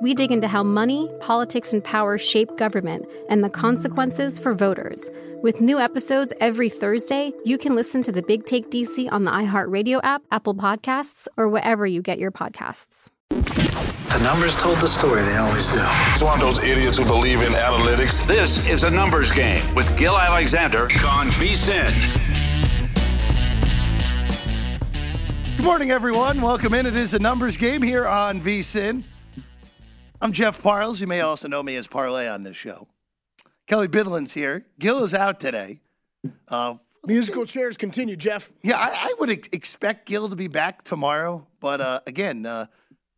we dig into how money, politics, and power shape government and the consequences for voters. With new episodes every Thursday, you can listen to the Big Take DC on the iHeartRadio app, Apple Podcasts, or wherever you get your podcasts. The numbers told the story, they always do. It's one of those idiots who believe in analytics. This is a numbers game with Gill Alexander on VSIN. Good morning, everyone. Welcome in. It is a numbers game here on VSIN. I'm Jeff Parles. You may also know me as Parlay on this show. Kelley Bydlon's here. Gill is out today. Uh, Musical chairs continue, Jeff. Yeah, I, I would ex- expect Gill to be back tomorrow. But uh, again, uh,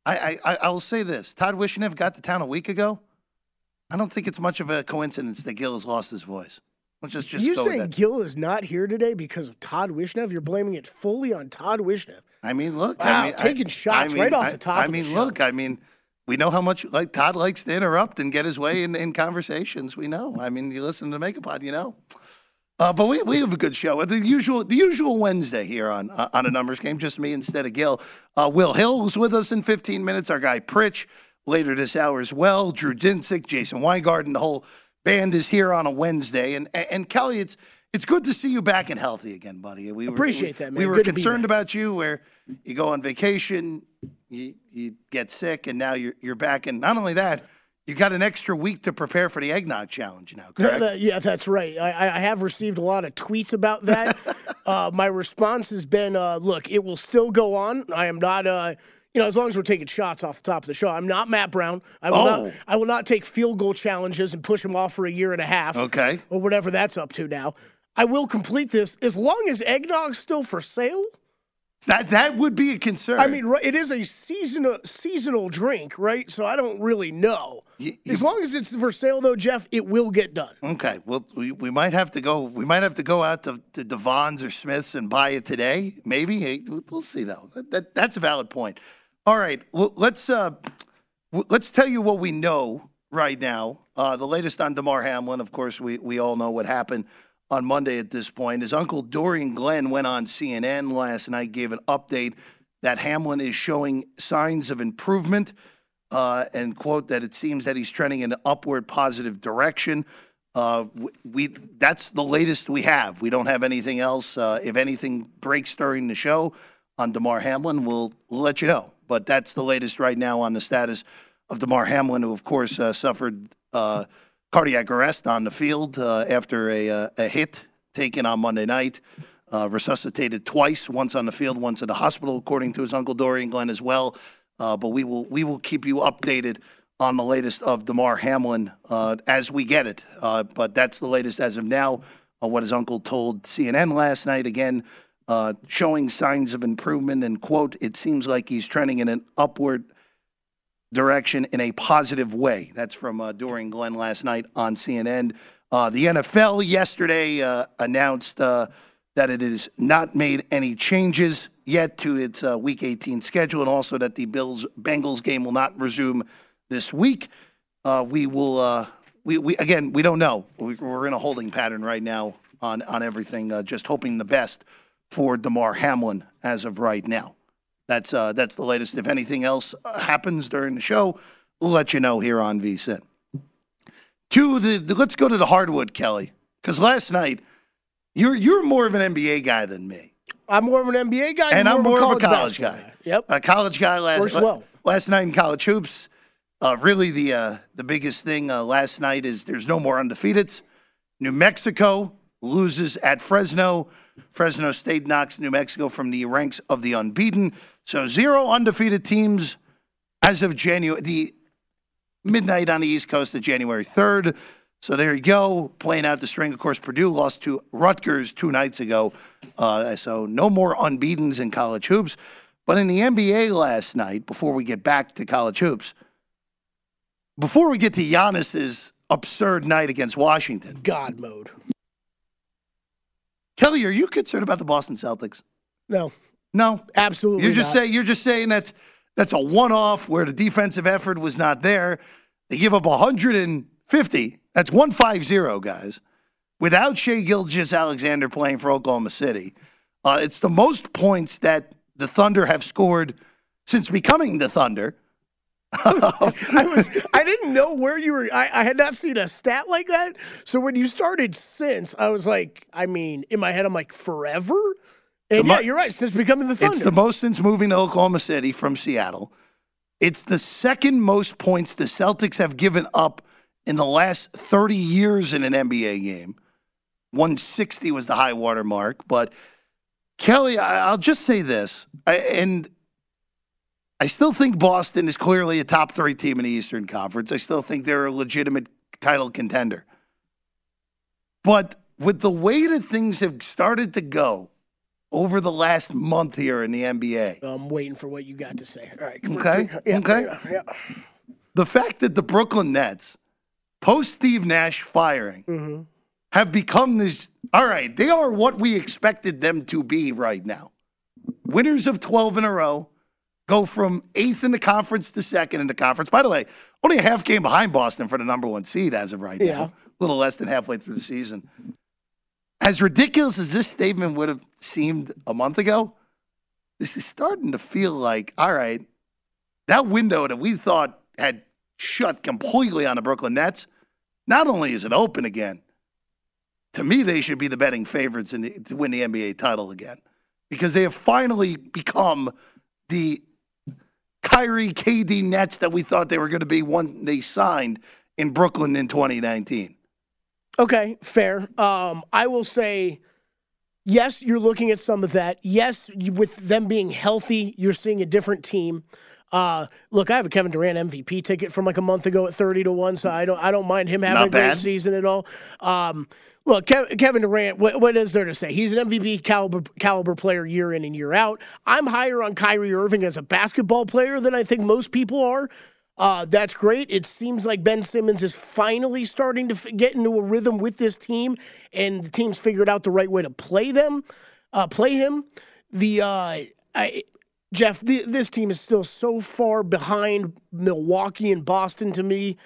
I, I, I will say this: Todd Wishnev got to town a week ago. I don't think it's much of a coincidence that Gill has lost his voice. Let's just, just you saying Gill is not here today because of Todd Wishnev? You're blaming it fully on Todd Wishnev. I mean, look, wow, I mean, taking I, shots I mean, right off the top. I mean, look, I mean we know how much like Todd likes to interrupt and get his way in, in conversations. We know. I mean, you listen to Make a Pod, you know. Uh, but we, we have a good show. The usual the usual Wednesday here on uh, on a numbers game, just me instead of Gill. Uh, Will Hill's with us in 15 minutes. Our guy Pritch later this hour as well. Drew Dinsick, Jason Weingarten, the whole band is here on a Wednesday. And and Kelly, it's it's good to see you back and healthy again, buddy. We appreciate we, that, man. We were good concerned about you where you go on vacation, you, you get sick, and now you're, you're back. And not only that, you got an extra week to prepare for the eggnog challenge now, correct? yeah, that's right. I, I, have received a lot of tweets about that. uh, my response has been, uh, look, it will still go on. I am not, uh, you know, as long as we're taking shots off the top of the show. I'm not Matt Brown. I will oh. not. I will not take field goal challenges and push them off for a year and a half. Okay, or whatever that's up to now. I will complete this as long as eggnog's still for sale. That that would be a concern. I mean, it is a seasonal seasonal drink, right? So I don't really know. You, you, as long as it's for sale, though, Jeff, it will get done. Okay. Well, we, we might have to go. We might have to go out to, to Devon's or Smith's and buy it today. Maybe. Hey, we'll see though. That, that's a valid point. All right. Well, let's uh, let's tell you what we know right now. Uh, the latest on Damar Hamlin. Of course, we we all know what happened on Monday at this point. His uncle Dorian Glenn went on CNN last night, gave an update that Hamlin is showing signs of improvement uh, and quote that it seems that he's trending in an upward positive direction. Uh, we that's the latest we have. We don't have anything else. Uh, if anything breaks during the show on Damar Hamlin, we'll, let you know. But that's the latest right now on the status of Damar Hamlin, who of course uh, suffered uh, cardiac arrest on the field uh, after a, uh, a hit taken on Monday night. Uh, resuscitated twice, once on the field, once at the hospital, according to his uncle Dorian Glenn as well. Uh, but we will we will keep you updated on the latest of Damar Hamlin uh, as we get it. Uh, but that's the latest as of now. what his uncle told CNN last night again, showing signs of improvement and quote, it seems like he's trending in an upward direction in a positive way. That's from uh, Dorian Glenn last night on CNN. Uh, the NFL yesterday uh, announced uh, that it has not made any changes yet to its uh, Week 18 schedule, and also that the Bills Bengals game will not resume this week. Uh, we will. we, we again, we don't know. We're in a holding pattern right now on on everything. just hoping the best for Damar Hamlin as of right now. That's uh, that's the latest. If anything else uh, happens during the show, we'll let you know here on VSIN. To the, the let's go to the hardwood, Kelly, because last night you're you're more of an NBA guy than me. I'm more of an NBA guy, and I'm more of a college, guy. guy. Yep, a college guy last well. last night in college hoops. Uh, really, the uh, the biggest thing uh, last night is there's no more undefeateds New Mexico loses at Fresno. Fresno State knocks New Mexico from the ranks of the unbeaten. So zero undefeated teams as of January, the midnight on the East Coast of January 3rd. So there you go, playing out the string. Of course, Purdue lost to Rutgers two nights ago. Uh, so no more unbeatens in college hoops. But in the NBA last night, before we get back to college hoops, before we get to Giannis's absurd night against Washington, God mode. Kelly, are you concerned about the Boston Celtics? No, No, absolutely. You're just not. saying you're just saying that's that's a one-off where the defensive effort was not there. They give up 150. That's 150, guys. Without Shai Gilgeous-Alexander playing for Oklahoma City, uh, it's the most points that the Thunder have scored since becoming the Thunder. I was I didn't know where you were. I, I had not seen a stat like that. So when you started since, I was like, I mean, in my head, I'm like forever. And mo- yeah, you're right. Since becoming the Thunder. It's the most since moving to Oklahoma City from Seattle. It's the second most points the Celtics have given up in the last 30 years in an NBA game. 160 was the high water mark. But Kelly, I- I'll just say this, I, and I still think Boston is clearly a top three team in the Eastern Conference. I still think they're a legitimate title contender. But with the way that things have started to go over the last month here in the NBA, I'm waiting for what you got to say. All right. Okay, Yeah, okay. yeah, yeah. the fact that the Brooklyn Nets, post Steve Nash firing, Mm-hmm. have become this. All right, they are what we expected them to be right now. Winners of 12 in a row, go from eighth in the conference to second in the conference. By the way, only a half game behind Boston for the number one seed as of right Yeah. now, a little less than halfway through the season. As ridiculous as this statement would have seemed a month ago, this is starting to feel like, all right, that window that we thought had shut completely on the Brooklyn Nets, not only is it open again, to me, they should be the betting favorites in the, to win the NBA title again because they have finally become the Kyrie KD Nets that we thought they were going to be when they signed in Brooklyn in 2019. Okay, fair. Um, I will say, yes, you're looking at some of that. Yes, with them being healthy, you're seeing a different team. Uh, look, I have a Kevin Durant MVP ticket from like a month ago at thirty to one, so I don't I don't mind him having Not a great bad. season at all. Um, look, Kev- Kevin Durant, what, what is there to say? He's an MVP caliber caliber player year in and year out. I'm higher on Kyrie Irving as a basketball player than I think most people are. Uh, that's great. It seems like Ben Simmons is finally starting to f- get into a rhythm with this team, and the team's figured out the right way to play them, uh, play him. The uh, I, Jeff, th- this team is still so far behind Milwaukee and Boston to me.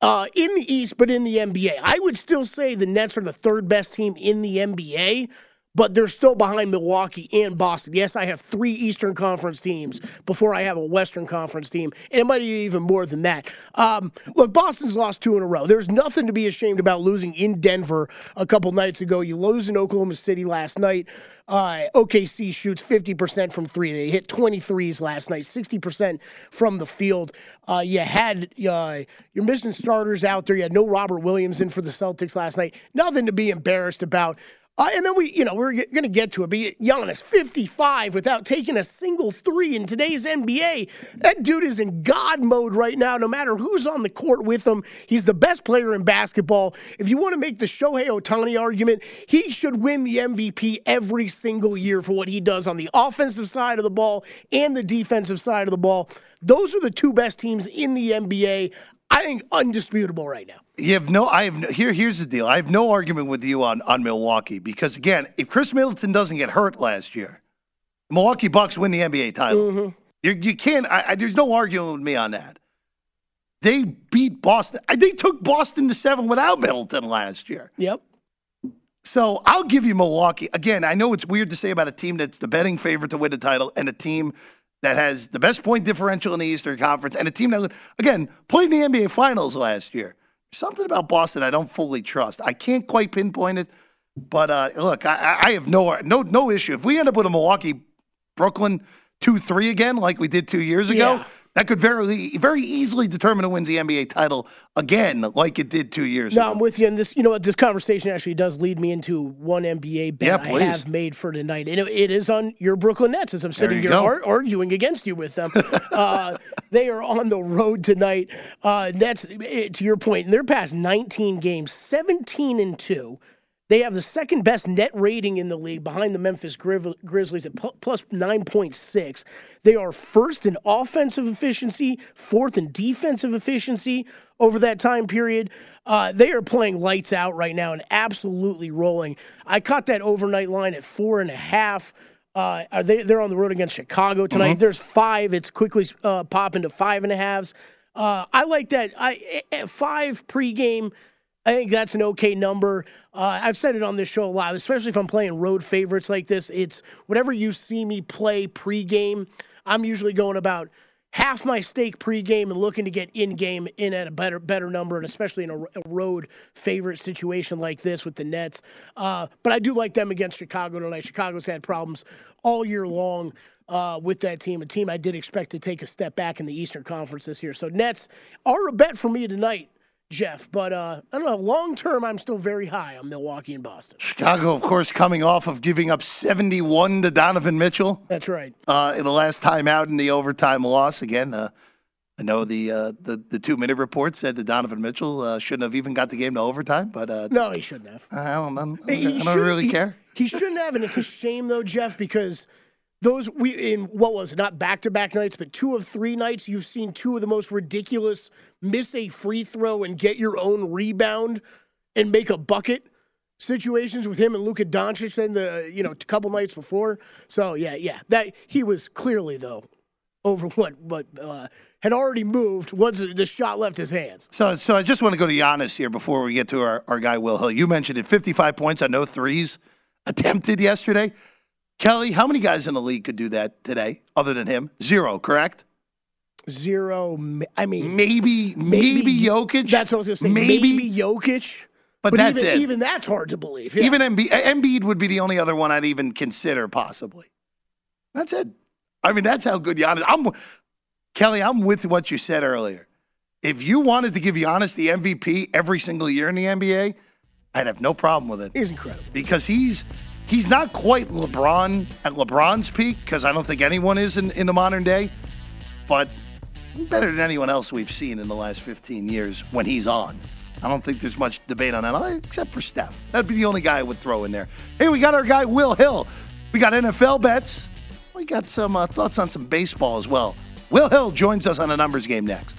Uh, in the East, but in the NBA, I would still say the Nets are the third best team in the NBA, but they're still behind Milwaukee and Boston. Yes, I have three Eastern Conference teams before I have a Western Conference team, and it might be even more than that. Um, look, Boston's lost two in a row. There's nothing to be ashamed about losing in Denver a couple nights ago. You lose in Oklahoma City last night. Uh, OKC shoots 50% from three. They hit 23s last night, 60% from the field. Uh, you had uh, your missing starters out there. You had no Robert Williams in for the Celtics last night. Nothing to be embarrassed about. Uh, and then we, you know, we're going to get to it. But Giannis, 55 without taking a single three in today's NBA. That dude is in God mode right now, no matter who's on the court with him. He's the best player in basketball. If you want to make the Shohei Ohtani argument, he should win the MVP every single year for what he does on the offensive side of the ball and the defensive side of the ball. Those are the two best teams in the NBA. I think undisputable right now. You have no. I have no, here. Here's the deal. I have no argument with you on on Milwaukee because again, if Khris Middleton doesn't get hurt last year, Milwaukee Bucks win the NBA title. Mm-hmm. You, you can't. I, I, there's no arguing with me on that. They beat Boston. They took Boston to seven without Middleton last year. Yep. So I'll give you Milwaukee. Again, I know it's weird to say about a team that's the betting favorite to win the title and a team that has the best point differential in the Eastern Conference and a team that, again, played in the NBA Finals last year. Something about Boston I don't fully trust. I can't quite pinpoint it, but uh, look, I, I have no no no issue. If we end up with a Milwaukee Brooklyn two three again like we did two years ago, Yeah. That could very, very easily determine who wins the NBA title again, like it did two years No, ago. No, I'm with you. And this, you know what, this conversation actually does lead me into one NBA bet Yeah, I have made for tonight. And it, it is on your Brooklyn Nets as I'm sitting here ar- arguing against you with them. uh, they are on the road tonight. Uh, Nets, eh, to your point, in their past 19 games, 17 and 2. They have the second best net rating in the league behind the Memphis Grizz- Grizzlies at plus 9.6. They are first in offensive efficiency, fourth in defensive efficiency over that time period. Uh, they are playing lights out right now and absolutely rolling. I caught that overnight line at four and a half. Uh, are they, they're on the road against Chicago tonight. There's five. It's quickly uh, popping to five and a halves. Uh, I like that. I at five pregame. I think that's an okay number. Uh, I've said it on this show a lot, especially if I'm playing road favorites like this. It's whatever you see me play pregame. I'm usually going about half my stake pregame and looking to get in game in at a better better number, and especially in a, a road favorite situation like this with the Nets. Uh, but I do like them against Chicago tonight. Chicago's had problems all year long uh, with that team, a team I did expect to take a step back in the Eastern Conference this year. So Nets are a bet for me tonight. Jeff, but uh, I don't know. Long term, I'm still very high on Milwaukee and Boston. Chicago, of course, coming off of giving up 71 to Donovan Mitchell That's right. uh, in the last time out in the overtime loss. Again, uh, I know the uh, the, the two minute report said that Donovan Mitchell uh, shouldn't have even got the game to overtime, but uh, No, he shouldn't have. I don't, I don't, I don't shouldn't- really he- care. He shouldn't have, and it's a shame though, Jeff, because those we in what was it? Not back to back nights, but two of three nights. You've seen two of the most ridiculous miss a free throw and get your own rebound and make a bucket situations with him and Luka Doncic in the you know a couple nights before. So yeah, yeah, that he was clearly though over what what uh, had already moved once the shot left his hands. So, so I just want to go to Giannis here before we get to our, our guy Will Hill. You mentioned it, 55 points on no threes attempted yesterday. Kelly, how many guys in the league could do that today other than him? Zero, correct? Zero. I mean, Maybe, maybe, Jokic. That's what I was going to say. Maybe, Maybe, Jokic. but, that's even, it. Even that's hard to believe. Yeah. Even Embiid, Embiid would be the only other one I'd even consider possibly. That's it. I mean, that's how good Giannis. I'm Kelly. I'm with what you said earlier. If you wanted to give Giannis the MVP every single year in the NBA, I'd have no problem with it he's incredible. because he's he's not quite LeBron at LeBron's peak because I don't think anyone is in, in the modern day, but better than anyone else we've seen in the last 15 years when he's on. I don't think there's much debate on that, uh, except for Steph. That'd be the only guy I would throw in there. Hey, we got our guy Will Hill. We got NFL bets. We got some uh, thoughts on some baseball as well. Will Hill joins us on a numbers game next.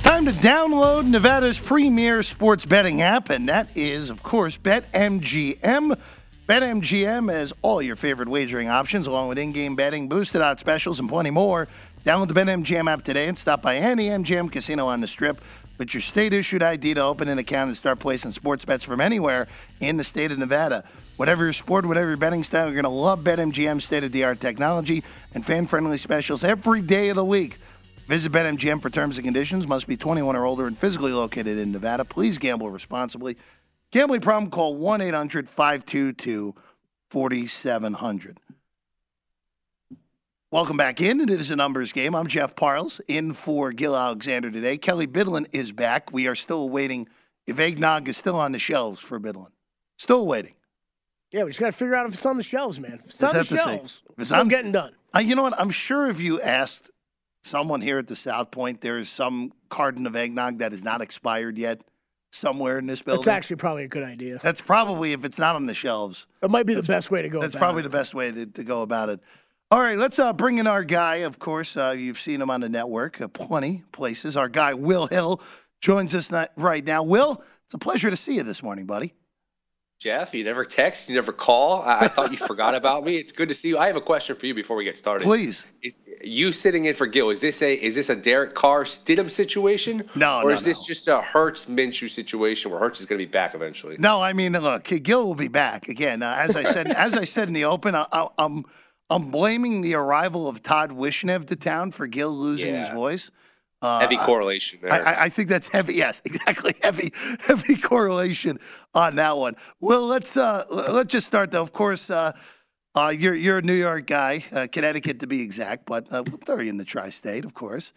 It's time to download Nevada's premier sports betting app, and that is, of course, BetMGM. BetMGM has all your favorite wagering options, along with in game betting, boosted odds specials, and plenty more. Download the BetMGM app today and stop by any MGM casino on the strip with your state issued ID to open an account and start placing sports bets from anywhere in the state of Nevada. Whatever your sport, whatever your betting style, you're going to love BetMGM's state of the art technology and fan friendly specials every day of the week. Visit BetMGM for terms and conditions. Must be 21 or older and physically located in Nevada. Please gamble responsibly. Gambling problem, call 1 800 522 4700. Welcome back in. It is a numbers game. I'm Jeff Parles in for Gill Alexander today. Kelley Bydlon is back. We are still waiting if eggnog is still on the shelves for Bydlon. Still waiting. Yeah, we just got to figure out if it's on the shelves, man. If it's on the Just have to see. shelves, it's not getting done. Uh, you know what? I'm sure if you asked someone here at the South Point, there is some carton of eggnog that is not expired yet somewhere in this building. That's actually probably a good idea. That's probably if it's not on the shelves. It might be the best way to go. That's about probably it. the best way to, to go about it. All right, let's uh, bring in our guy. Of course, uh, you've seen him on the network, uh, plenty places. Our guy Will Hill joins us right now. Will, it's a pleasure to see you this morning, buddy. Jeff, you never text, you never call. I, I thought you forgot about me. It's good to see you. I have a question for you before we get started. Please. Is you sitting in for Gill? Is this a is this a Derek Carr Stidham situation? No, or no, is this just a Hurts Minshew situation where Hurts is going to be back eventually? No, I mean, look, Gill will be back again. Uh, as I said, as I said in the open, I, I, I'm I'm blaming the arrival of Todd Wishnev to town for Gill losing his voice. Uh, Heavy correlation there. I, I, think that's heavy. Yes, exactly. Heavy, heavy correlation on that one. Well, let's uh, let's just start though. Of course, uh, uh, you're you're a New York guy, uh, Connecticut to be exact, but uh, we'll throw you in the tri-state, of course.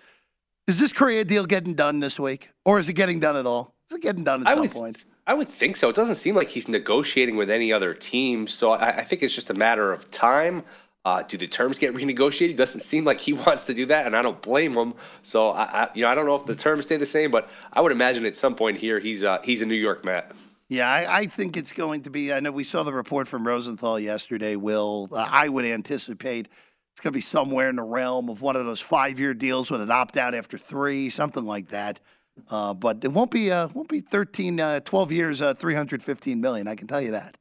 Is this Correa deal getting done this week, or is it getting done at all? Is it getting done at I some would- point? I would think so. It doesn't seem like he's negotiating with any other team, so I, I think it's just a matter of time. Uh, do the terms get renegotiated? Doesn't seem like he wants to do that, and I don't blame him. So I, I you know, I don't know if the terms stay the same, but I would imagine at some point here he's uh, he's a New York Met. Yeah, I, I think it's going to be. I know we saw the report from Rosenthal yesterday. Will uh, I would anticipate it's going to be somewhere in the realm of one of those five-year deals with an opt-out after three, something like that. Uh, but it won't be uh, won't be 13, uh, 12 years, uh, 315 million. I can tell you that.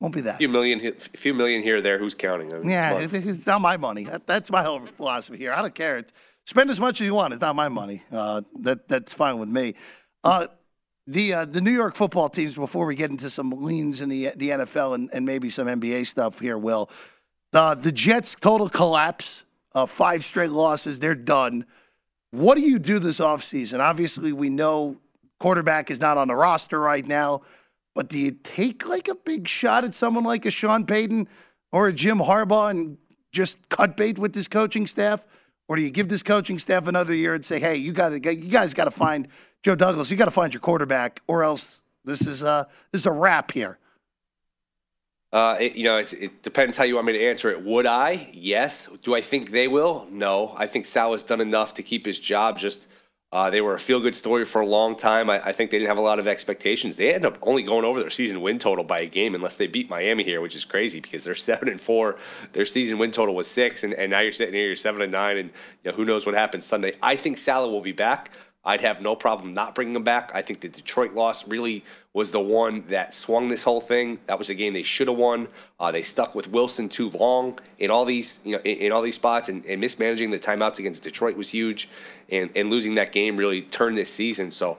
Won't be that. A few million, a few million here or there. Who's counting? I mean, Yeah, come on. it- it's not my money. That, that's my whole philosophy here. I don't care. It's, spend as much as you want. It's not my money. Uh, that that's fine with me. Uh, the uh, the New York football teams. Before we get into some leans in the the NFL and, and maybe some NBA stuff here, Will. Uh, the Jets total collapse. Uh, five straight losses. They're done. What do you do this offseason? Obviously, we know quarterback is not on the roster right now, but do you take like a big shot at someone like a Sean Payton or a Jim Harbaugh and just cut bait with this coaching staff? Or do you give this coaching staff another year and say, hey, you got to, you guys got to find Joe Douglas, you got to find your quarterback, or else this is uh this is a wrap here. Uh, it, you know, it, it depends how you want me to answer it. Would I? Yes. Do I think they will? No. I think Sal has done enough to keep his job. Just uh, they were a feel-good story for a long time. I, I think they didn't have a lot of expectations. They ended up only going over their season win total by a game, unless they beat Miami here, which is crazy because they're seven and four. Their season win total was six, and, and now you're sitting here, you're seven and nine, and you know, who knows what happens Sunday. I think Saleh will be back. I'd have no problem not bringing him back. I think the Detroit loss really was the one that swung this whole thing. That was a game they should have won. Uh, they stuck with Wilson too long in all these, you know, in, in all these spots, and, and mismanaging the timeouts against Detroit was huge, and, and losing that game really turned this season. So,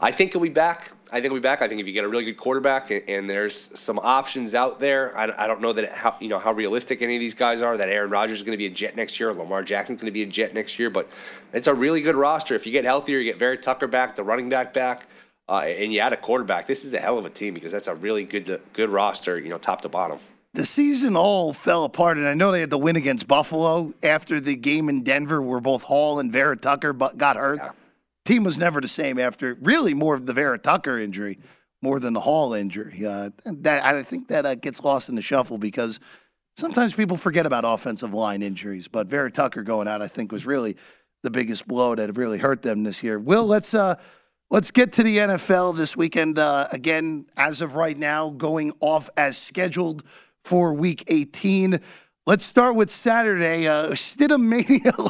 I think he'll be back. I think he'll be back. I think if you get a really good quarterback and, and there's some options out there, I, I don't know that it, how you know how realistic any of these guys are. That Aaron Rodgers is going to be a Jet next year, or Lamar Jackson's going to be a Jet next year, but it's a really good roster. If you get healthier, you get Vera Tucker back, the running back back, uh, and you add a quarterback. This is a hell of a team because that's a really good good roster, you know, top to bottom. the season all fell apart, and I know they had the win against Buffalo after the game in Denver, where both Hall and Vera Tucker got hurt. Yeah. Team was never the same after really more of the Vera Tucker injury more than the Hall injury. Uh, that I think that uh, gets lost in the shuffle because sometimes people forget about offensive line injuries. But Vera Tucker going out, I think, was really the biggest blow that really hurt them this year. Will, let's uh, let's get to the NFL this weekend. Uh, again, as of right now, going off as scheduled for Week 18. Let's start with Saturday. Uh,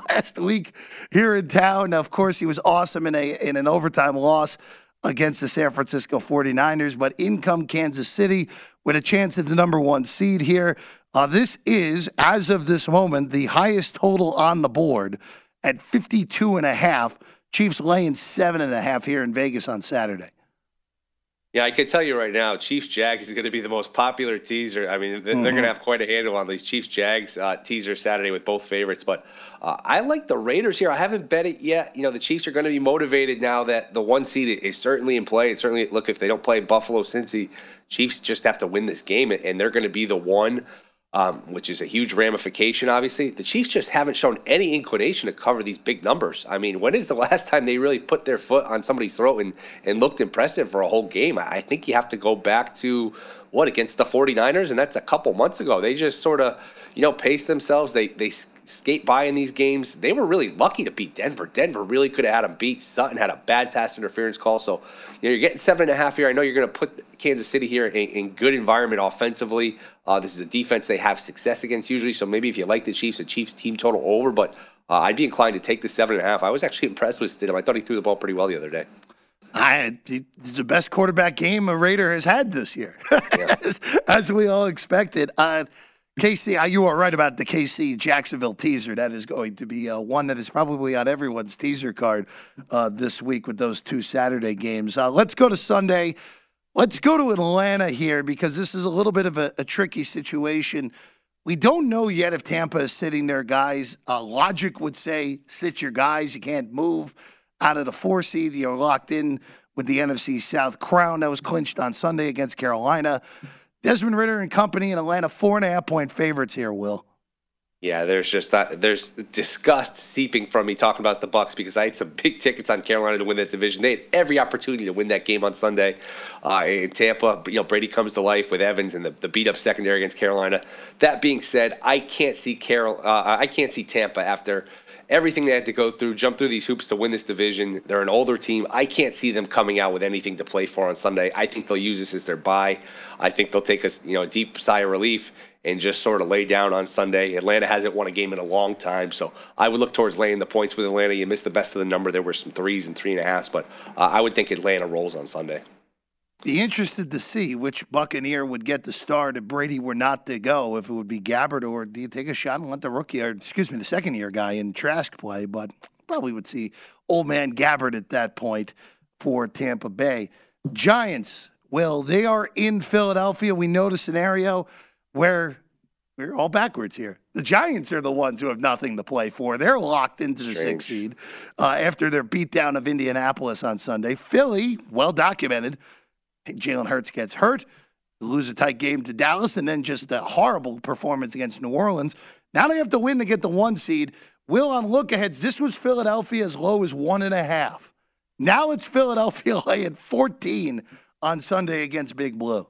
last week here in town. Of course, he was awesome in a in an overtime loss against the San Francisco 49ers, but in come Kansas City with a chance at the number one seed here. Uh, this is, as of this moment, the highest total on the board at 52 and a half. Chiefs laying seven and a half here in Vegas on Saturday. Yeah, I can tell you right now, Chiefs Jags is going to be the most popular teaser. I mean, they're mm-hmm. going to have quite a handle on these Chiefs Jags uh, teaser Saturday with both favorites. But uh, I like the Raiders here. I haven't bet it yet. You know, the Chiefs are going to be motivated now that the one seed is certainly in play. And certainly, look, if they don't play Buffalo, Cincy, Chiefs just have to win this game, and they're going to be the one um, which is a huge ramification, obviously. The Chiefs just haven't shown any inclination to cover these big numbers. I mean, when is the last time they really put their foot on somebody's throat and, and looked impressive for a whole game? I think you have to go back to what against the 49ers, and that's a couple months ago. They just sort of, you know, paced themselves. They they skate by in these games. They were really lucky to beat Denver. Denver really could have had them beat. Sutton had a bad pass interference call. So, you know, you're getting seven and a half here. I know you're going to put Kansas City here in, in good environment offensively. Uh, this is a defense they have success against usually. So maybe if you like the Chiefs, the Chiefs team total over. But uh, I'd be inclined to take the seven and a half. I was actually impressed with Stidham. I thought he threw the ball pretty well the other day. I, it's the best quarterback game a Raider has had this year, yeah. as, as, we all expected. Uh, KC, uh, you are right about the KC Jacksonville teaser. That is going to be uh, one that is probably on everyone's teaser card uh, this week with those two Saturday games. Uh, let's go to Sunday. Let's go to Atlanta here because this is a little bit of a, a tricky situation. We don't know yet if Tampa is sitting their guys. Uh, logic would say sit your guys. You can't move out of the four seed. You're locked in with the NFC South crown that was clinched on Sunday against Carolina. Desmond Ridder and company in Atlanta, four and a half point favorites here, Will. Yeah, there's just that. There's disgust seeping from me talking about the Bucs because I had some big tickets on Carolina to win that division. They had every opportunity to win that game on Sunday. Uh, in Tampa, you know Brady comes to life with Evans and the, the beat up secondary against Carolina. That being said, I can't see Carol. Uh, I can't see Tampa after everything they had to go through, jump through these hoops to win this division. They're an older team. I can't see them coming out with anything to play for on Sunday. I think they'll use this as their bye. I think they'll take a you know a deep sigh of relief and just sort of lay down on Sunday. Atlanta hasn't won a game in a long time, so I would look towards laying the points with Atlanta. You missed the best of the number. There were some threes and three and a halfs, but uh, I would think Atlanta rolls on Sunday. Be interested to see which Buccaneer would get the start if Brady were not to go. If it would be Gabbert, or do you take a shot and let the rookie, or excuse me, the second year guy in Trask play? But probably would see old man Gabbert at that point for Tampa Bay. Giants, well, they are in Philadelphia. We know the scenario where we're all backwards here. The Giants are the ones who have nothing to play for. They're locked into the sixth seed uh, after their beatdown of Indianapolis on Sunday. Philly, well documented, Jalen Hurts gets hurt, lose a tight game to Dallas, and then just a horrible performance against New Orleans. Now they have to win to get the one seed. Will on look aheads, this was Philadelphia as low as one and a half. Now it's Philadelphia laying 14 on Sunday against Big Blue.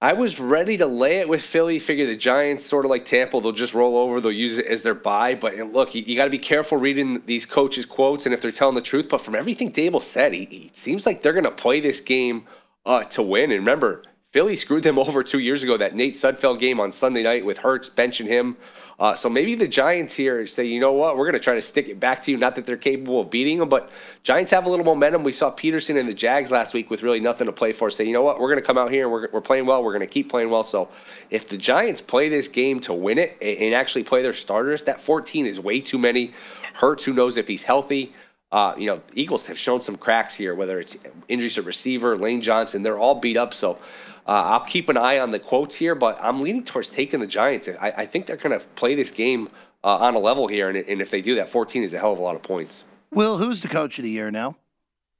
I was ready to lay it with Philly. Figure the Giants, sort of like Tampa, they'll just roll over. They'll use it as their buy. But look, you, you got to be careful reading these coaches' quotes and if they're telling the truth. But from everything Daboll said, he seems like they're going to play this game uh, to win. And remember, Philly screwed them over two years ago. That Nate Sudfeld game on Sunday night with Hurts benching him. Uh, so maybe the Giants here say, you know what, we're going to try to stick it back to you. Not that they're capable of beating them, but Giants have a little momentum. We saw Pederson and the Jags last week with really nothing to play for. Say, you know what, we're going to come out here and we're, we're playing well. We're going to keep playing well. So if the Giants play this game to win it and actually play their starters, that 14 is way too many. Hurts, who knows if he's healthy. Uh, you know, Eagles have shown some cracks here, whether it's injuries to receiver, Lane Johnson, they're all beat up. So uh, I'll keep an eye on the quotes here, but I'm leaning towards taking the Giants. I, I think they're going to play this game uh, on a level here, and, and if they do that, 14 is a hell of a lot of points. Will, who's the coach of the year now?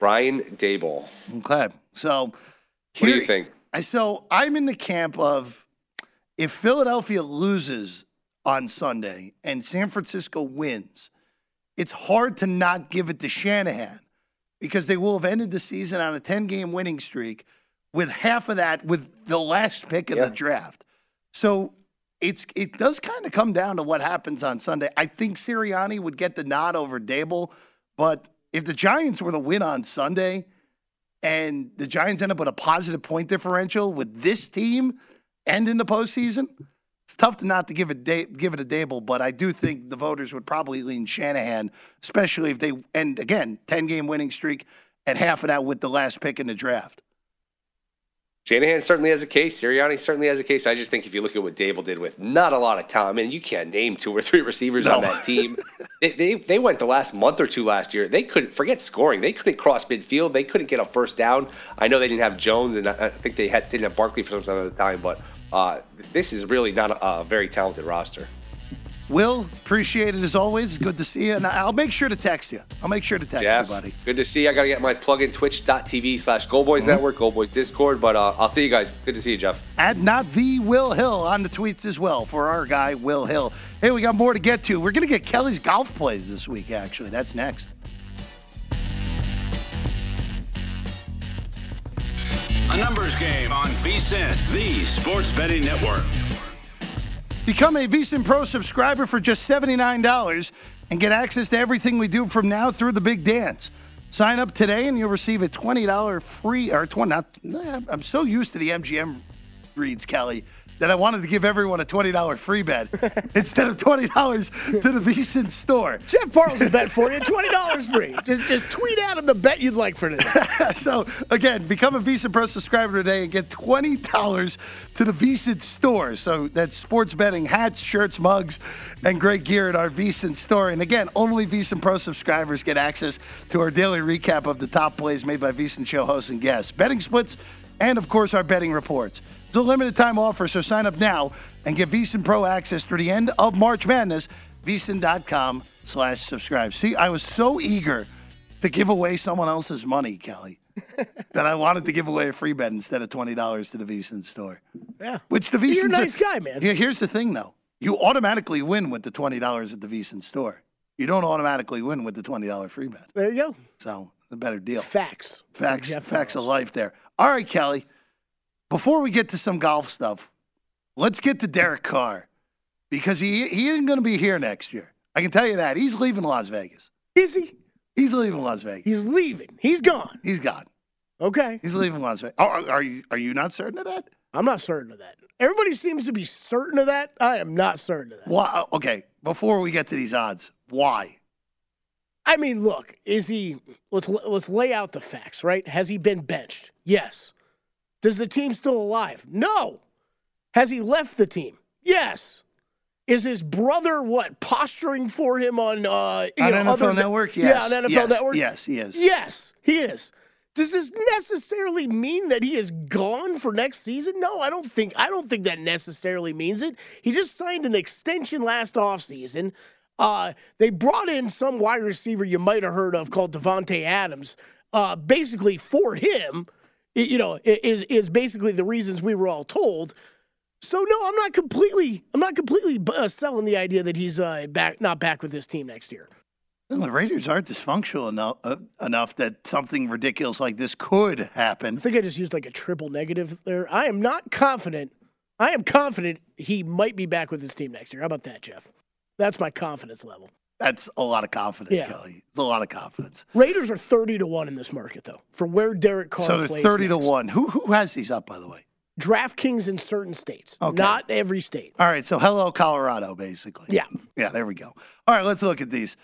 Brian Daboll. Okay, so what do you think? So I'm in the camp of if Philadelphia loses on Sunday and San Francisco wins, it's hard to not give it to Shanahan because they will have ended the season on a 10 game winning streak with half of that with the last pick of Yeah. the draft. So it's it does kind of come down to what happens on Sunday. I think Sirianni would get the nod over Daboll, but if the Giants were to win on Sunday and the Giants end up with a positive point differential with this team and in the postseason, it's tough to not to give it da- give it a Daboll, but I do think the voters would probably lean Shanahan, especially if they and again ten game winning streak and half of that with the last pick in the draft. Shanahan certainly has a case. Sirianni certainly has a case. I just think if you look at what Daboll did with not a lot of time, I mean, you can't name two or three receivers on that team. they, they they went the last month or two last year. They couldn't forget scoring. They couldn't cross midfield. They couldn't get a first down. I know they didn't have Jones, and I, I think they had didn't have Barkley for some of the time, but uh, this is really not a, a very talented roster. Will, appreciate it as always. It's good to see you. And I'll make sure to text you. I'll make sure to text Yeah, you, buddy. good to see you. I got to get my plug in twitch.tv slash Goldboys Mm-hmm. Network, Goldboys Discord, but uh, I'll see you guys. Good to see you, Jeff. At not the Will Hill on the tweets as well for our guy, Will Hill. Hey, we got more to get to. We're going to get Kelly's golf plays this week, actually. That's next. A numbers game on VSIN, the sports betting network. Become a VSiN Pro subscriber for just $79 and get access to everything we do from now through the big dance. Sign up today and you'll receive a $20 free, or 20, not, I'm so used to the MGM reads, Kelly, that I wanted to give everyone a $20 free bet instead of $20 to the VSiN store. Jeff Parles will bet for you, twenty dollars free. Just just tweet out him the bet you'd like for today. so again, become a VSiN Pro subscriber today and get twenty dollars to the VSiN store. So that's sports betting, hats, shirts, mugs, and great gear at our VSiN store. And again, only VSiN Pro subscribers get access to our daily recap of the top plays made by VSiN show hosts and guests, betting splits, and of course our betting reports. It's a limited time offer, so sign up now and get VSiN Pro access through the end of March Madness. VSiN.com slash subscribe. See, I was so eager to give away someone else's money, Kelly, that I wanted to give away a free bet instead of twenty dollars to the VSiN store. Yeah. Which the You're a nice guy, man. Yeah, here's the thing though. You automatically win with the twenty dollars at the VSiN store. You don't automatically win with the twenty dollar free bet. There you go. So a better deal. Facts. Facts, facts of life there. All right, Kelly. Before we get to some golf stuff, let's get to Derek Carr because he he isn't going to be here next year. I can tell you that he's leaving Las Vegas. Is he? He's leaving Las Vegas. He's leaving. He's gone. He's gone. Okay. He's leaving Las Vegas. Are, are you are you not certain of that? I'm not certain of that. Everybody seems to be certain of that. I am not certain of that. Why? Uh, okay. Before we get to these odds, why? I mean, look, is he? Let's let's lay out the facts, right? Has he been benched? Yes. Does the team still alive? No. Has he left the team? Yes. Is his brother what posturing for him on uh, On know, NFL other Network? Yeah, Yes. on NFL Yes. Network. Yes, he is. Yes, he is. Does this necessarily mean that he is gone for next season? No, I don't think I don't think that necessarily means it. He just signed an extension last offseason. Uh, they brought in some wide receiver you might have heard of called Davante Adams. Uh, basically for him, you know, is is basically the reasons we were all told. So no, I'm not completely I'm not completely uh, selling the idea that he's uh, back not back with this team next year. Well, the Raiders aren't dysfunctional enough, uh, enough that something ridiculous like this could happen. I think I just used like a triple negative there. I am not confident. I am confident he might be back with his team next year. How about that, Jeff? That's my confidence level. That's a lot of confidence, Yeah. Kelly. It's a lot of confidence. Raiders are 30 to 1 in this market, though, for where Derek Carr so they're thirty next. to one. Who who has these up, by the way? DraftKings in certain states, Okay. not every state. All right, so hello, Colorado, basically. Yeah. Yeah, there we go. All right, let's look at these.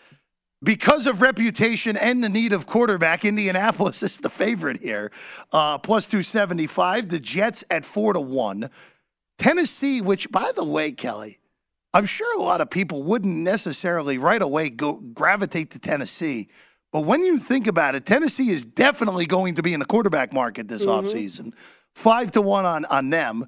Because of reputation and the need of quarterback, Indianapolis is the favorite here, uh, plus 275. The Jets at 4 to 1. Tennessee, which, by the way, Kelly, I'm sure a lot of people wouldn't necessarily right away go gravitate to Tennessee. But when you think about it, Tennessee is definitely going to be in the quarterback market this Mhm. offseason. Five to one on, on them.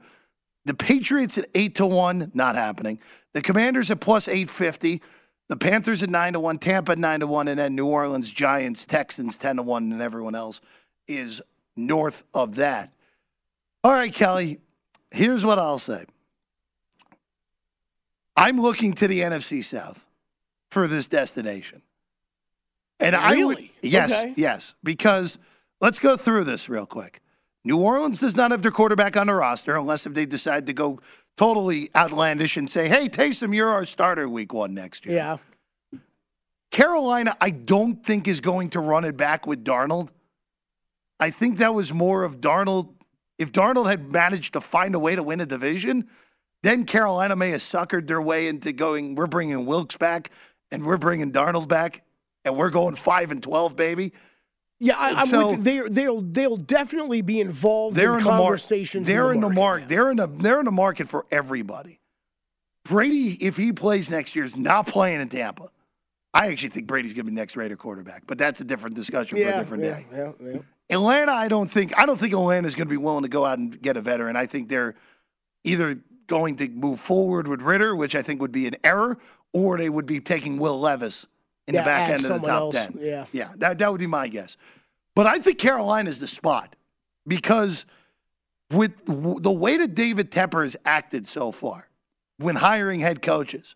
The Patriots at eight to one, not happening. The Commanders at plus eight fifty. The Panthers at nine to one. Tampa at nine to one, and then New Orleans Giants, Texans ten to one, and everyone else is north of that. All right, Kelly. Here's what I'll say. I'm looking to the NFC South for this destination. And I would, Really? yes, Okay. yes, because let's go through this real quick. New Orleans does not have their quarterback on the roster unless if they decide to go totally outlandish and say, "Hey, Taysom, you're our starter week one next year." Yeah. Carolina, I don't think is going to run it back with Darnold. I think that was more of Darnold. If Darnold had managed to find a way to win a division, then Carolina may have suckered their way into going, we're bringing Wilks back and we're bringing Darnold back and we're going 5 and 12, baby. Yeah, I, I'm So- with you. They, they'll they'll definitely be involved They're in, in the conversations. They're in the market. market. They're in the they're in the market for everybody. Brady, if he plays next year, is not playing in Tampa. I actually think Brady's going to be next Raider quarterback, but that's a different discussion for a different yeah, day. yeah, yeah. Atlanta, I don't think I don't think Atlanta is going to be willing to go out and get a veteran. I think they're either going to move forward with Ridder, which I think would be an error, or they would be taking Will Levis in Yeah, the back end of the top else. ten. Yeah. yeah, that that would be my guess. But I think Carolina's the spot because with the way that David Tepper has acted so far when hiring head coaches,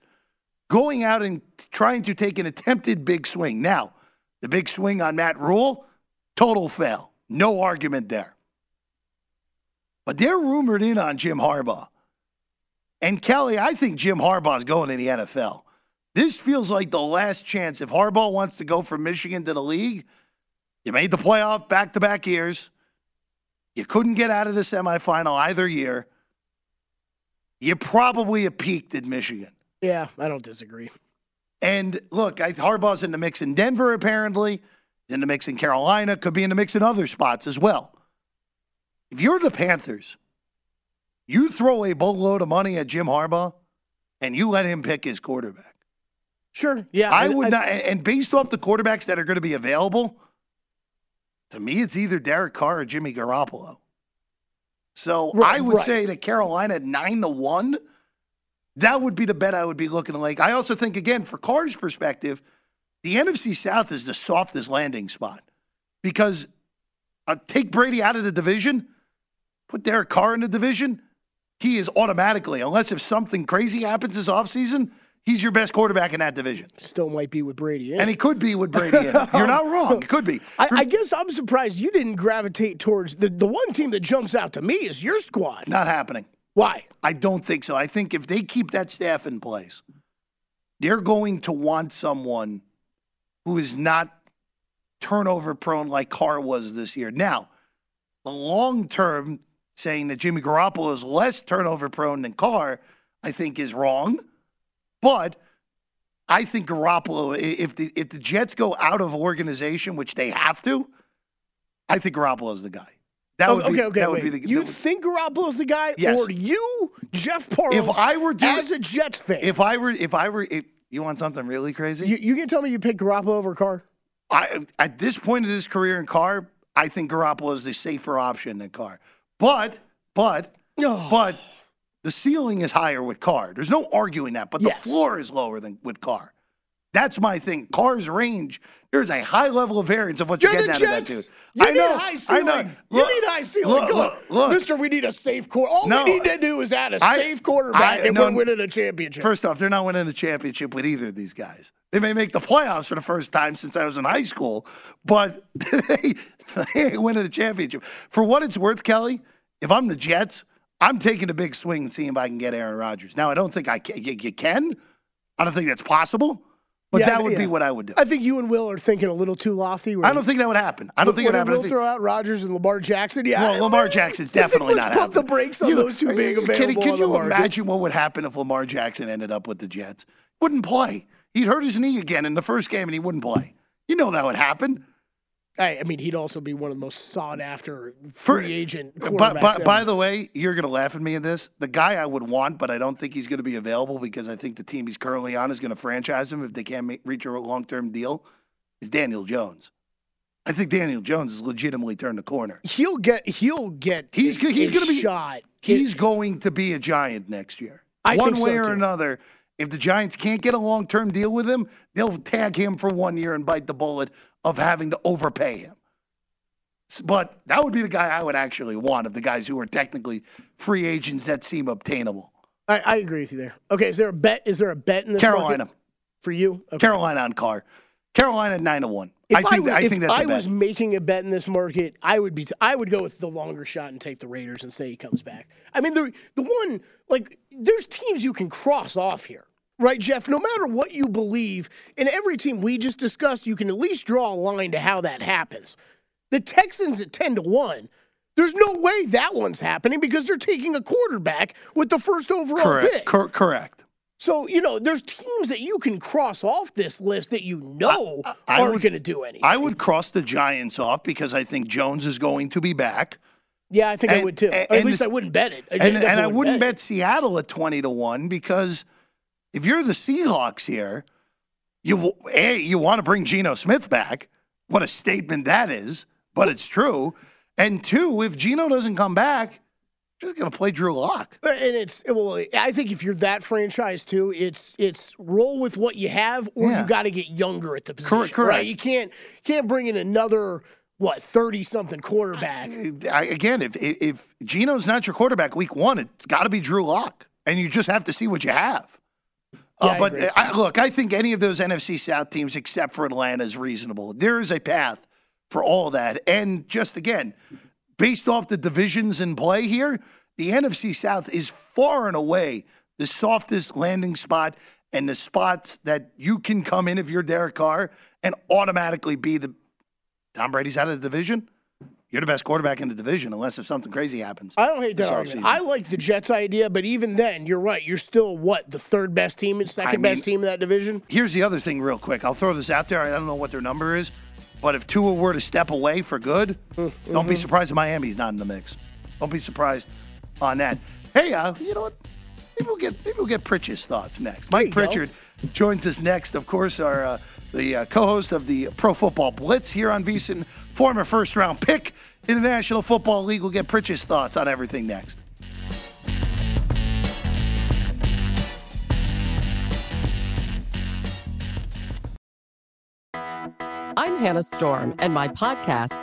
going out and trying to take an attempted big swing. Now, the big swing on Matt Rhule, total fail. No argument there. But they're rumored in on Jim Harbaugh. And Kelley, I think Jim Harbaugh's going to the NFL. This feels like the last chance. If Harbaugh wants to go from Michigan to the league, you made the playoff back to back years. You couldn't get out of the semifinal either year. You probably have peaked in Michigan. Yeah, I don't disagree. And look, I, Harbaugh's in the mix in Denver, apparently. In the mix in Carolina. Could be in the mix in other spots as well. If you're the Panthers, you throw a boatload of money at Jim Harbaugh and you let him pick his quarterback. Sure. Yeah. I would not. And based off the quarterbacks that are going to be available, to me, it's either Derek Carr or Jimmy Garoppolo. So Right, I would right. say that Carolina at nine to one, that would be the bet I would be looking to like. I also think again for Carr's perspective, the NFC South is the softest landing spot because uh, take Brady out of the division, put Derek Carr in the division, he is automatically, unless if something crazy happens this offseason, he's your best quarterback in that division. Still might be with Brady. in. And he could be with Brady in. You're not wrong. It could be. I, I guess I'm surprised you didn't gravitate towards the, the one team that jumps out to me is your squad. Not happening. Why? I don't think so. I think if they keep that staff in place, they're going to want someone who is not turnover prone like Carr was this year. Now, the long term saying that Jimmy Garoppolo is less turnover prone than Carr, I think is wrong. But I think Garoppolo, if the if the Jets go out of organization, which they have to, I think Garoppolo's the guy. That would okay, be, okay, that wait. would be the you would- think Garoppolo's the guy, Yes. or you, Jeff Parles, if I were doing, as a Jets fan? if I were, if I were, if you want something really crazy, you, you can tell me you pick Garoppolo over Carr. I at this point of his career in Carr, I think Garoppolo is the safer option than Carr. But, but, oh. but the ceiling is higher with Carr. There's no arguing that. But the Yes. floor is lower than with Carr. That's my thing. Carr's range, there's a high level of variance of what you're, You're getting out of that dude. You I need know, high I ceiling. know. You need high ceiling. look, look, look. Mister, we need a safe quarter. All No. we need to do is add a I- safe quarterback, I- and no, we're winning a championship. First off, they're not winning a championship with either of these guys. They may make the playoffs for the first time since I was in high school, but they, they ain't winning a championship. For what it's worth, Kelley, if I'm the Jets, I'm taking a big swing and seeing if I can get Aaron Rodgers. Now, I don't think I can. You, you can. I don't think that's possible, but Yeah, that would be what I would do. I think you and Will are thinking a little too lofty. I don't think that would happen. I don't think it would happen. Will think- throw out Rodgers and Lamar Jackson. Yeah, well, Lamar Jackson's definitely let's not pump happening. the brakes on You- those two being you kidding? available Could you market. imagine what would happen if Lamar Jackson ended up with the Jets? Wouldn't play. He'd hurt his knee again in the first game, and he wouldn't play. You know that would happen. I, I mean, he'd also be one of the most sought after For- free agent By, quarterbacks. by, ever. by the way, you're going to laugh at me in this. The guy I would want, but I don't think he's going to be available because I think the team he's currently on is going to franchise him if they can't make, reach a long term deal. Is Daniel Jones? I think Daniel Jones has legitimately turned the corner. he'll get he'll get He's a- he's going to be shot. He's going to be a giant next year. I One think so, way or too. another. If the Giants can't get a long term deal with him, they'll tag him for one year and bite the bullet of having to overpay him. But that would be the guy I would actually want of the guys who are technically free agents that seem obtainable. I, I agree with you there. Okay, is there a bet? Is there a bet in this Carolina. market for you? Okay. Carolina on Carr. Carolina nine to one. If I think I if think that's a I was making a bet in this market, I would be. T- I would go with the longer shot and take the Raiders and say he comes back. I mean, the the one like there's teams you can cross off here, right, Jeff? No matter what you believe, in every team we just discussed, you can at least draw a line to how that happens. The Texans at ten to one. There's no way that one's happening because they're taking a quarterback with the first overall correct. pick. Cor- correct. So you know, there's teams that you can cross off this list that you know I aren't going to do anything. I would cross the Giants off because I think Jones is going to be back. Yeah, I think I would too. Or at least I wouldn't bet it. I and, and I wouldn't bet bet Seattle at twenty to one because if you're the Seahawks here, you a you want to bring Geno Smith back. What a statement that is, but it's true. And two, if Geno doesn't come back, you're just going to play Drew Lock. Uh, and it's well, I think if you're that franchise too, it's it's roll with what you have, or Yeah. you got to get younger at the position. Correct- correct. Right? You can't can't bring in another what thirty something quarterback. I, again, if if if Geno's not your quarterback week one, it's got to be Drew Lock, and you just have to see what you have. Yeah, uh, but agree. I, look, I think any of those NFC South teams, except for Atlanta, is reasonable. There is a path for all that, and just again, based off the divisions in play here, the NFC South is far and away the softest landing spot and the spot that you can come in if you're Derek Carr and automatically be the Tom Brady's out of the division. You're the best quarterback in the division, unless if something crazy happens. I don't hate that argument. I like the Jets idea, but even then, you're right. You're still what the third best team and second I mean- best team in that division. Here's the other thing, real quick. I'll throw this out there. I don't know what their number is, but if Tua were to step away for good, don't be surprised if Miami's not in the mix. Don't be surprised on that. Hey, uh, you know what? Maybe we'll get maybe we'll get Pritchard's thoughts next. Mike you go. Pritchard joins us next. Of course, our uh, the uh, co-host of the Pro Football Blitz here on VSiN, former first-round pick in the National Football League. We'll get Pritchard's thoughts on everything next. I'm Hannah Storm, and my podcast,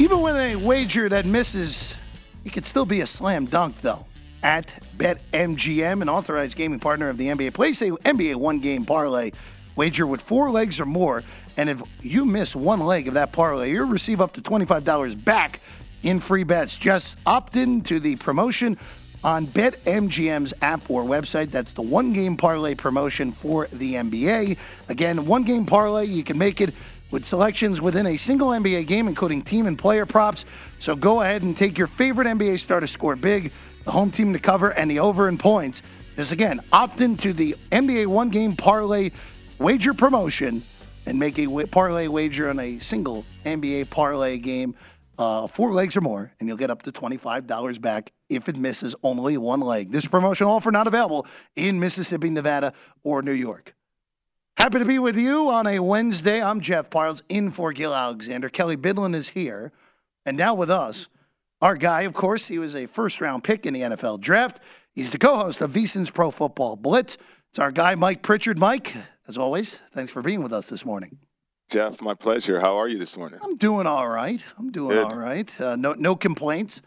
Even when a wager that misses, it could still be a slam dunk, though. At BetMGM, an authorized gaming partner of the NBA, place a NBA one game parlay wager with four legs or more. And if you miss one leg of that parlay, you'll receive up to $25 back in free bets. Just opt in to the promotion on BetMGM's app or website. That's the one game parlay promotion for the NBA. Again, one game parlay, you can make it with selections within a single NBA game, including team and player props. So go ahead and take your favorite NBA star to score big, the home team to cover, and the over in points. Just again, opt into the NBA one game parlay wager promotion and make a parlay wager on a single NBA parlay game, uh, four legs or more, and you'll get up to $25 back if it misses only one leg. This promotion offer not available in Mississippi, Nevada, or New York. Happy to be with you on a Wednesday. I'm Jeff Parles in for Gill Alexander. Kelley Bydlon is here. And now with us, our guy, of course, he was a first round pick in the NFL draft. He's the co host of VSiN's Pro Football Blitz. It's our guy, Mike Pritchard. Mike, as always, thanks for being with us this morning. Jeff, my pleasure. How are you this morning? I'm doing all right. I'm doing Good. all right. Uh, no, no complaints.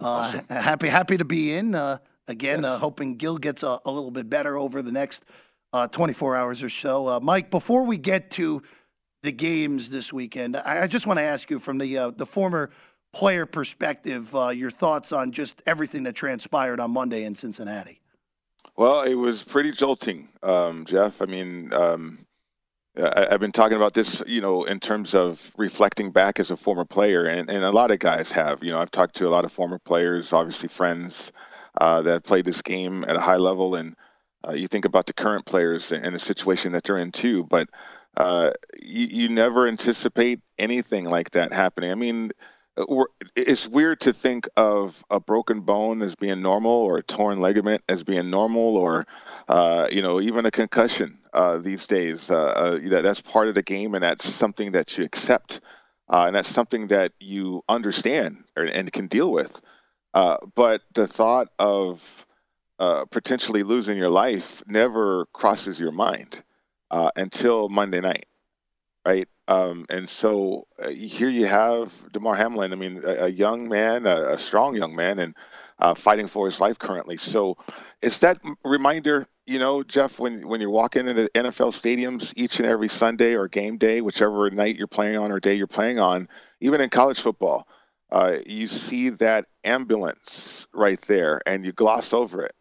Uh, awesome. Happy, happy to be in. Uh, again, yes. Uh, hoping Gil gets a, a, little bit better over the next uh, 24 hours or so. Uh, Mike, before we get to the games this weekend, I, I just want to ask you from the uh, the former player perspective, uh, your thoughts on just everything that transpired on Monday in Cincinnati. Well, it was pretty jolting, um, Jeff. I mean, um, I, have been talking about this, you know, in terms of reflecting back as a former player, and, and a lot of guys have. You know, I've talked to a lot of former players, obviously friends uh, that played this game at a high level, and uh, you think about the current players and the situation that they're in too, but uh, you, you never anticipate anything like that happening. I mean, uh, it's weird to think of a broken bone as being normal or a torn ligament as being normal or uh, you know even a concussion uh, these days uh, uh that's part of the game and that's something that you accept uh, and that's something that you understand and can deal with but the thought of uh, potentially losing your life never crosses your mind uh, until Monday night, right? Um, and so uh, here you have Damar Hamlin. I mean, a, a young man, a, a, strong young man, and uh, fighting for his life currently. So it's that reminder, you know, Jeff, when when you're walking into NFL stadiums each and every Sunday or game day, whichever night you're playing on or day you're playing on, even in college football. Uh, you see that ambulance right there and you gloss over it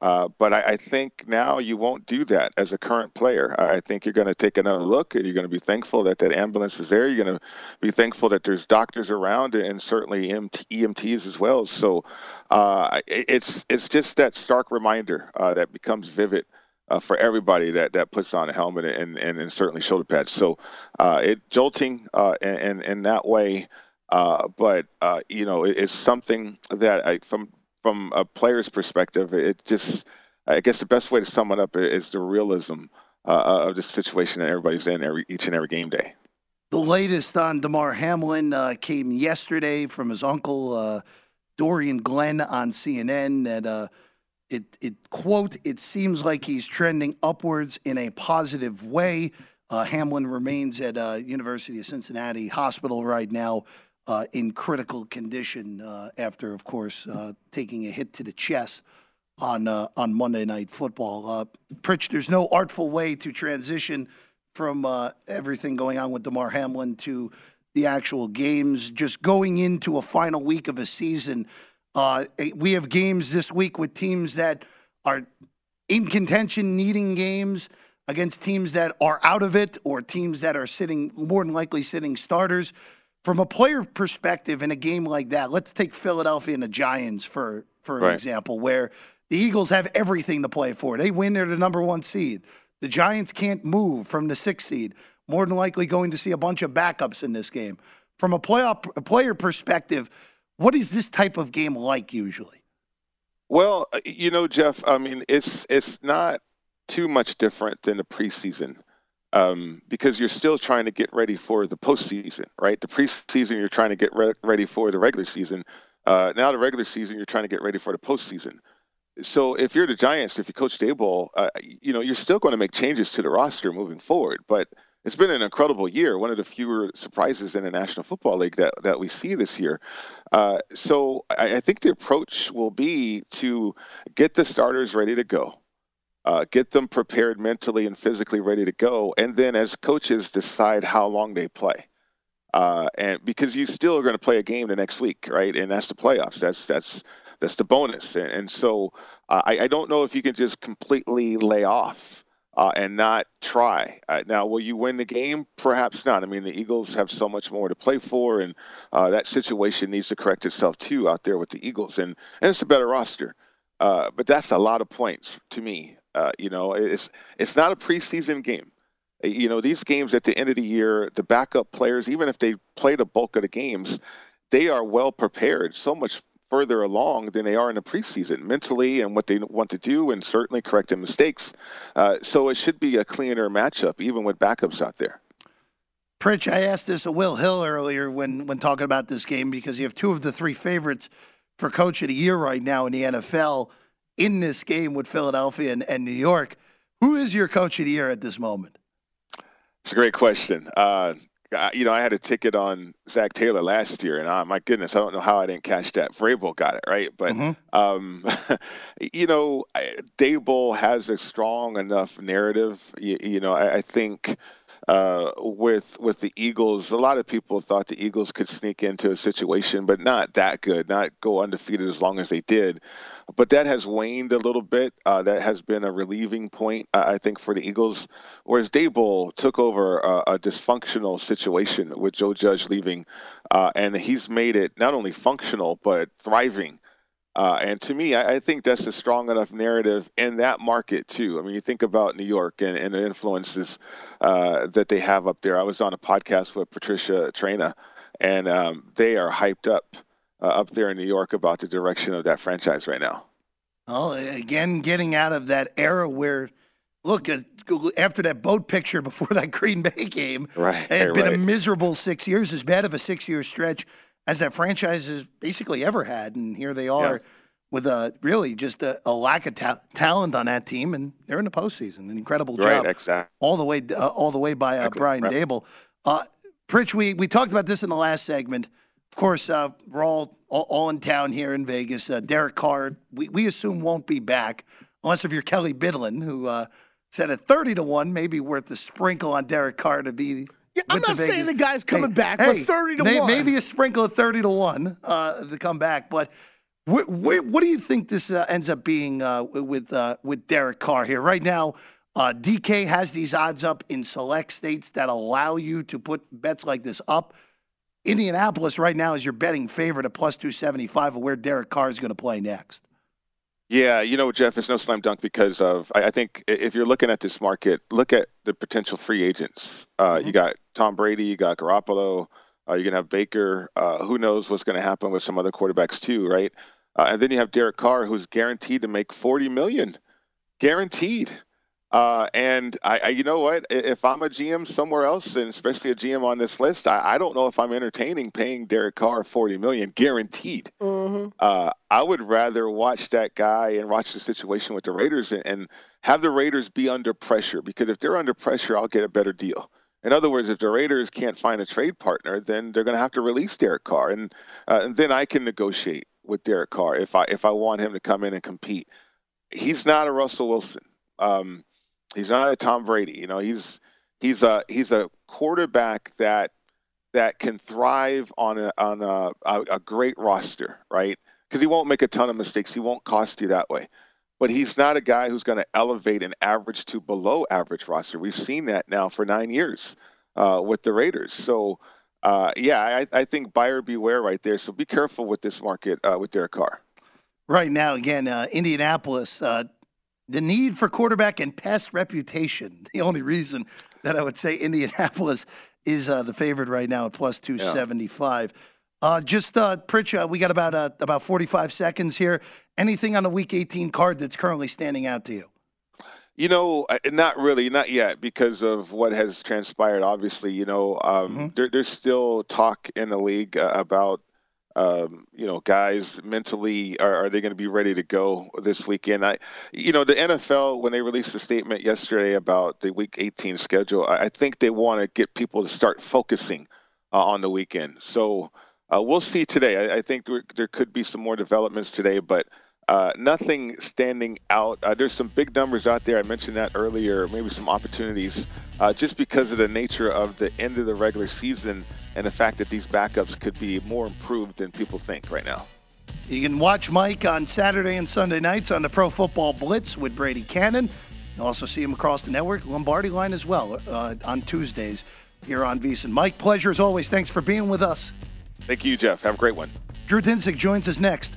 uh, but I, I, think now you won't do that as a current player. I think you're going to take another look, and you're going to be thankful that that ambulance is there. You're going to be thankful that there's doctors around, and certainly EMTs as well. So uh, it's it's just that stark reminder uh, that becomes vivid. Uh, for everybody that, that puts on a helmet and, and, and certainly shoulder pads. So uh, it jolting uh, and in that way, but you know it, it's something that I, from from a player's perspective, it just, I guess the best way to sum it up is the realism uh, of the situation that everybody's in every each and every game day. The latest on Damar Hamlin uh, came yesterday from his uncle uh, Dorian Glenn on CNN. That uh, it it quote it seems like he's trending upwards in a positive way. Uh, Hamlin remains at uh, University of Cincinnati Hospital right now uh, in critical condition uh, after, of course, uh, taking a hit to the chest on uh, on Monday Night Football. Pritch, there's no artful way to transition from everything going on with Damar Hamlin to the actual games. Just going into a final week of a season, we have games this week with teams that are in contention, needing games against teams that are out of it or teams that are sitting more than likely sitting starters from a player perspective in a game like that, let's take Philadelphia and the Giants for for an right. example, where the Eagles have everything to play for. They win, they're the number one seed. The Giants can't move from the sixth seed. More than likely going to see a bunch of backups in this game. From a playoff a player perspective, what is this type of game like usually? Well, uh, you know, Jeff, I mean, it's it's not too much different than the preseason um, because you're still trying to get ready for the postseason, right? The preseason, you're trying to get re- ready for the regular season. Uh, now, the regular season, you're trying to get ready for the postseason. So, if you're the Giants, if you coach Daboll, uh, you know you're still going to make changes to the roster moving forward. But it's been an incredible year, one of the fewer surprises in the National Football League that, that we see this year. Uh, so, I, I think the approach will be to get the starters ready to go uh, get them prepared mentally and physically ready to go, and then as coaches decide how long they play. Uh, and because you still are going to play a game the next week, right? And that's the playoffs. That's that's that's the bonus. And, and so uh, I, I don't know if you can just completely lay off. Uh, and not try. Uh, now, will you win the game? Perhaps not. I mean, the Eagles have so much more to play for, and uh, that situation needs to correct itself too out there with the Eagles, and and it's a better roster. Uh, but that's a lot of points to me. Uh, you know, it's it's not a preseason game. You know, these games at the end of the year, the backup players, even if they play the bulk of the games, they are well prepared. So much further along than they are in the preseason mentally and what they want to do and certainly correcting mistakes. Uh, so it should be a cleaner matchup, even with backups out there. Pritch, I asked this to Will Hill earlier when, when talking about this game because you have two of the three favorites for coach of the year right now in the NFL in this game with Philadelphia and, and New York. Who is your coach of the year at this moment? It's a great question. Uh, you know, I had a ticket on Zac Taylor last year, and uh, my goodness, I don't know how I didn't catch that. Vrabel got it right, but mm-hmm. um, you know, Daboll has a strong enough narrative. You, you know, I, I think uh, with with the Eagles. A lot of people thought the Eagles could sneak into a situation, but not that good, not go undefeated as long as they did. But that has waned a little bit. Uh, that has been a relieving point, I think, for the Eagles. Whereas Daboll took over a, a dysfunctional situation with Joe Judge leaving, uh, and he's made it not only functional but thriving. Uh, and to me, I, I, think that's a strong enough narrative in that market too. I mean, you think about New York and, and the influences uh, that they have up there. I was on a podcast with Patricia Traina, and um, they are hyped up uh, up there in New York about the direction of that franchise right now. Well, again, getting out of that era where, look, after that boat picture before that Green Bay game, right, it had been right. a miserable six years, as bad of a six-year stretch as that franchise has basically ever had. And here they are yeah. with a really just a, a lack of ta- talent on that team, and they're in the postseason. An incredible right, job, exactly. all the way uh, all the way by uh, Brian right. Daboll. Uh, Pritch, we we talked about this in the last segment. Of course, uh, we're all, all, all in town here in Vegas. Uh, Derek Carr, we, we assume won't be back unless if you're Kelley Bydlon, who uh, said at thirty to one, maybe worth the sprinkle on Derek Carr to be yeah, I'm not saying the guy's coming hey, back, hey, but 30 to may, 1. Maybe a sprinkle of 30 to 1 uh, to come back. But wh- wh- what do you think this uh, ends up being uh, with, uh, with Derek Carr here? Right now, uh, DK has these odds up in select states that allow you to put bets like this up. Indianapolis right now is your betting favorite at plus 275 of where Derek Carr is going to play next. Yeah, you know, Jeff, it's no slam dunk because of. I, I think if you're looking at this market, look at the potential free agents. Uh, mm-hmm. You got Tom Brady, you got Garoppolo, uh, you're gonna have Baker. Uh, who knows what's gonna happen with some other quarterbacks too, right? Uh, and then you have Derek Carr, who's guaranteed to make 40 million, guaranteed. Uh, and I, I, you know what? If I'm a GM somewhere else, and especially a GM on this list, I, I don't know if I'm entertaining paying Derek Carr 40 million guaranteed. Mm-hmm. Uh, I would rather watch that guy and watch the situation with the Raiders and, and have the Raiders be under pressure because if they're under pressure, I'll get a better deal. In other words, if the Raiders can't find a trade partner, then they're going to have to release Derek Carr, and, uh, and then I can negotiate with Derek Carr if I if I want him to come in and compete. He's not a Russell Wilson. Um, He's not a Tom Brady. You know, he's he's a he's a quarterback that that can thrive on a on a, a, a great roster, right? Because he won't make a ton of mistakes. He won't cost you that way. But he's not a guy who's going to elevate an average to below average roster. We've seen that now for nine years uh, with the Raiders. So, uh, yeah, I, I, think buyer beware right there. So be careful with this market uh, with Derek Carr. Right now, again, uh, Indianapolis uh, the need for quarterback and past reputation. The only reason that I would say Indianapolis is uh, the favorite right now at plus 275. Yeah. Uh, just uh, Pritch, uh, we got about uh, about 45 seconds here. Anything on the Week 18 card that's currently standing out to you? You know, not really, not yet, because of what has transpired. Obviously, you know, um, mm-hmm. there, there's still talk in the league uh, about um, you know, guys mentally are, are they going to be ready to go this weekend? I, you know, the NFL when they released the statement yesterday about the Week 18 schedule, I, I think they want to get people to start focusing uh, on the weekend. So uh, we'll see today. I, I think there, there, could be some more developments today, but uh, nothing standing out. Uh, there's some big numbers out there. I mentioned that earlier. Maybe some opportunities, uh, just because of the nature of the end of the regular season and the fact that these backups could be more improved than people think right now. You can watch Mike on Saturday and Sunday nights on the Pro Football Blitz with Brady Kannon. You'll also see him across the network, Lombardi line as well, uh, on Tuesdays here on VSiN. Mike, pleasure as always. Thanks for being with us. Thank you, Jeff. Have a great one. Drew Dinsick joins us next.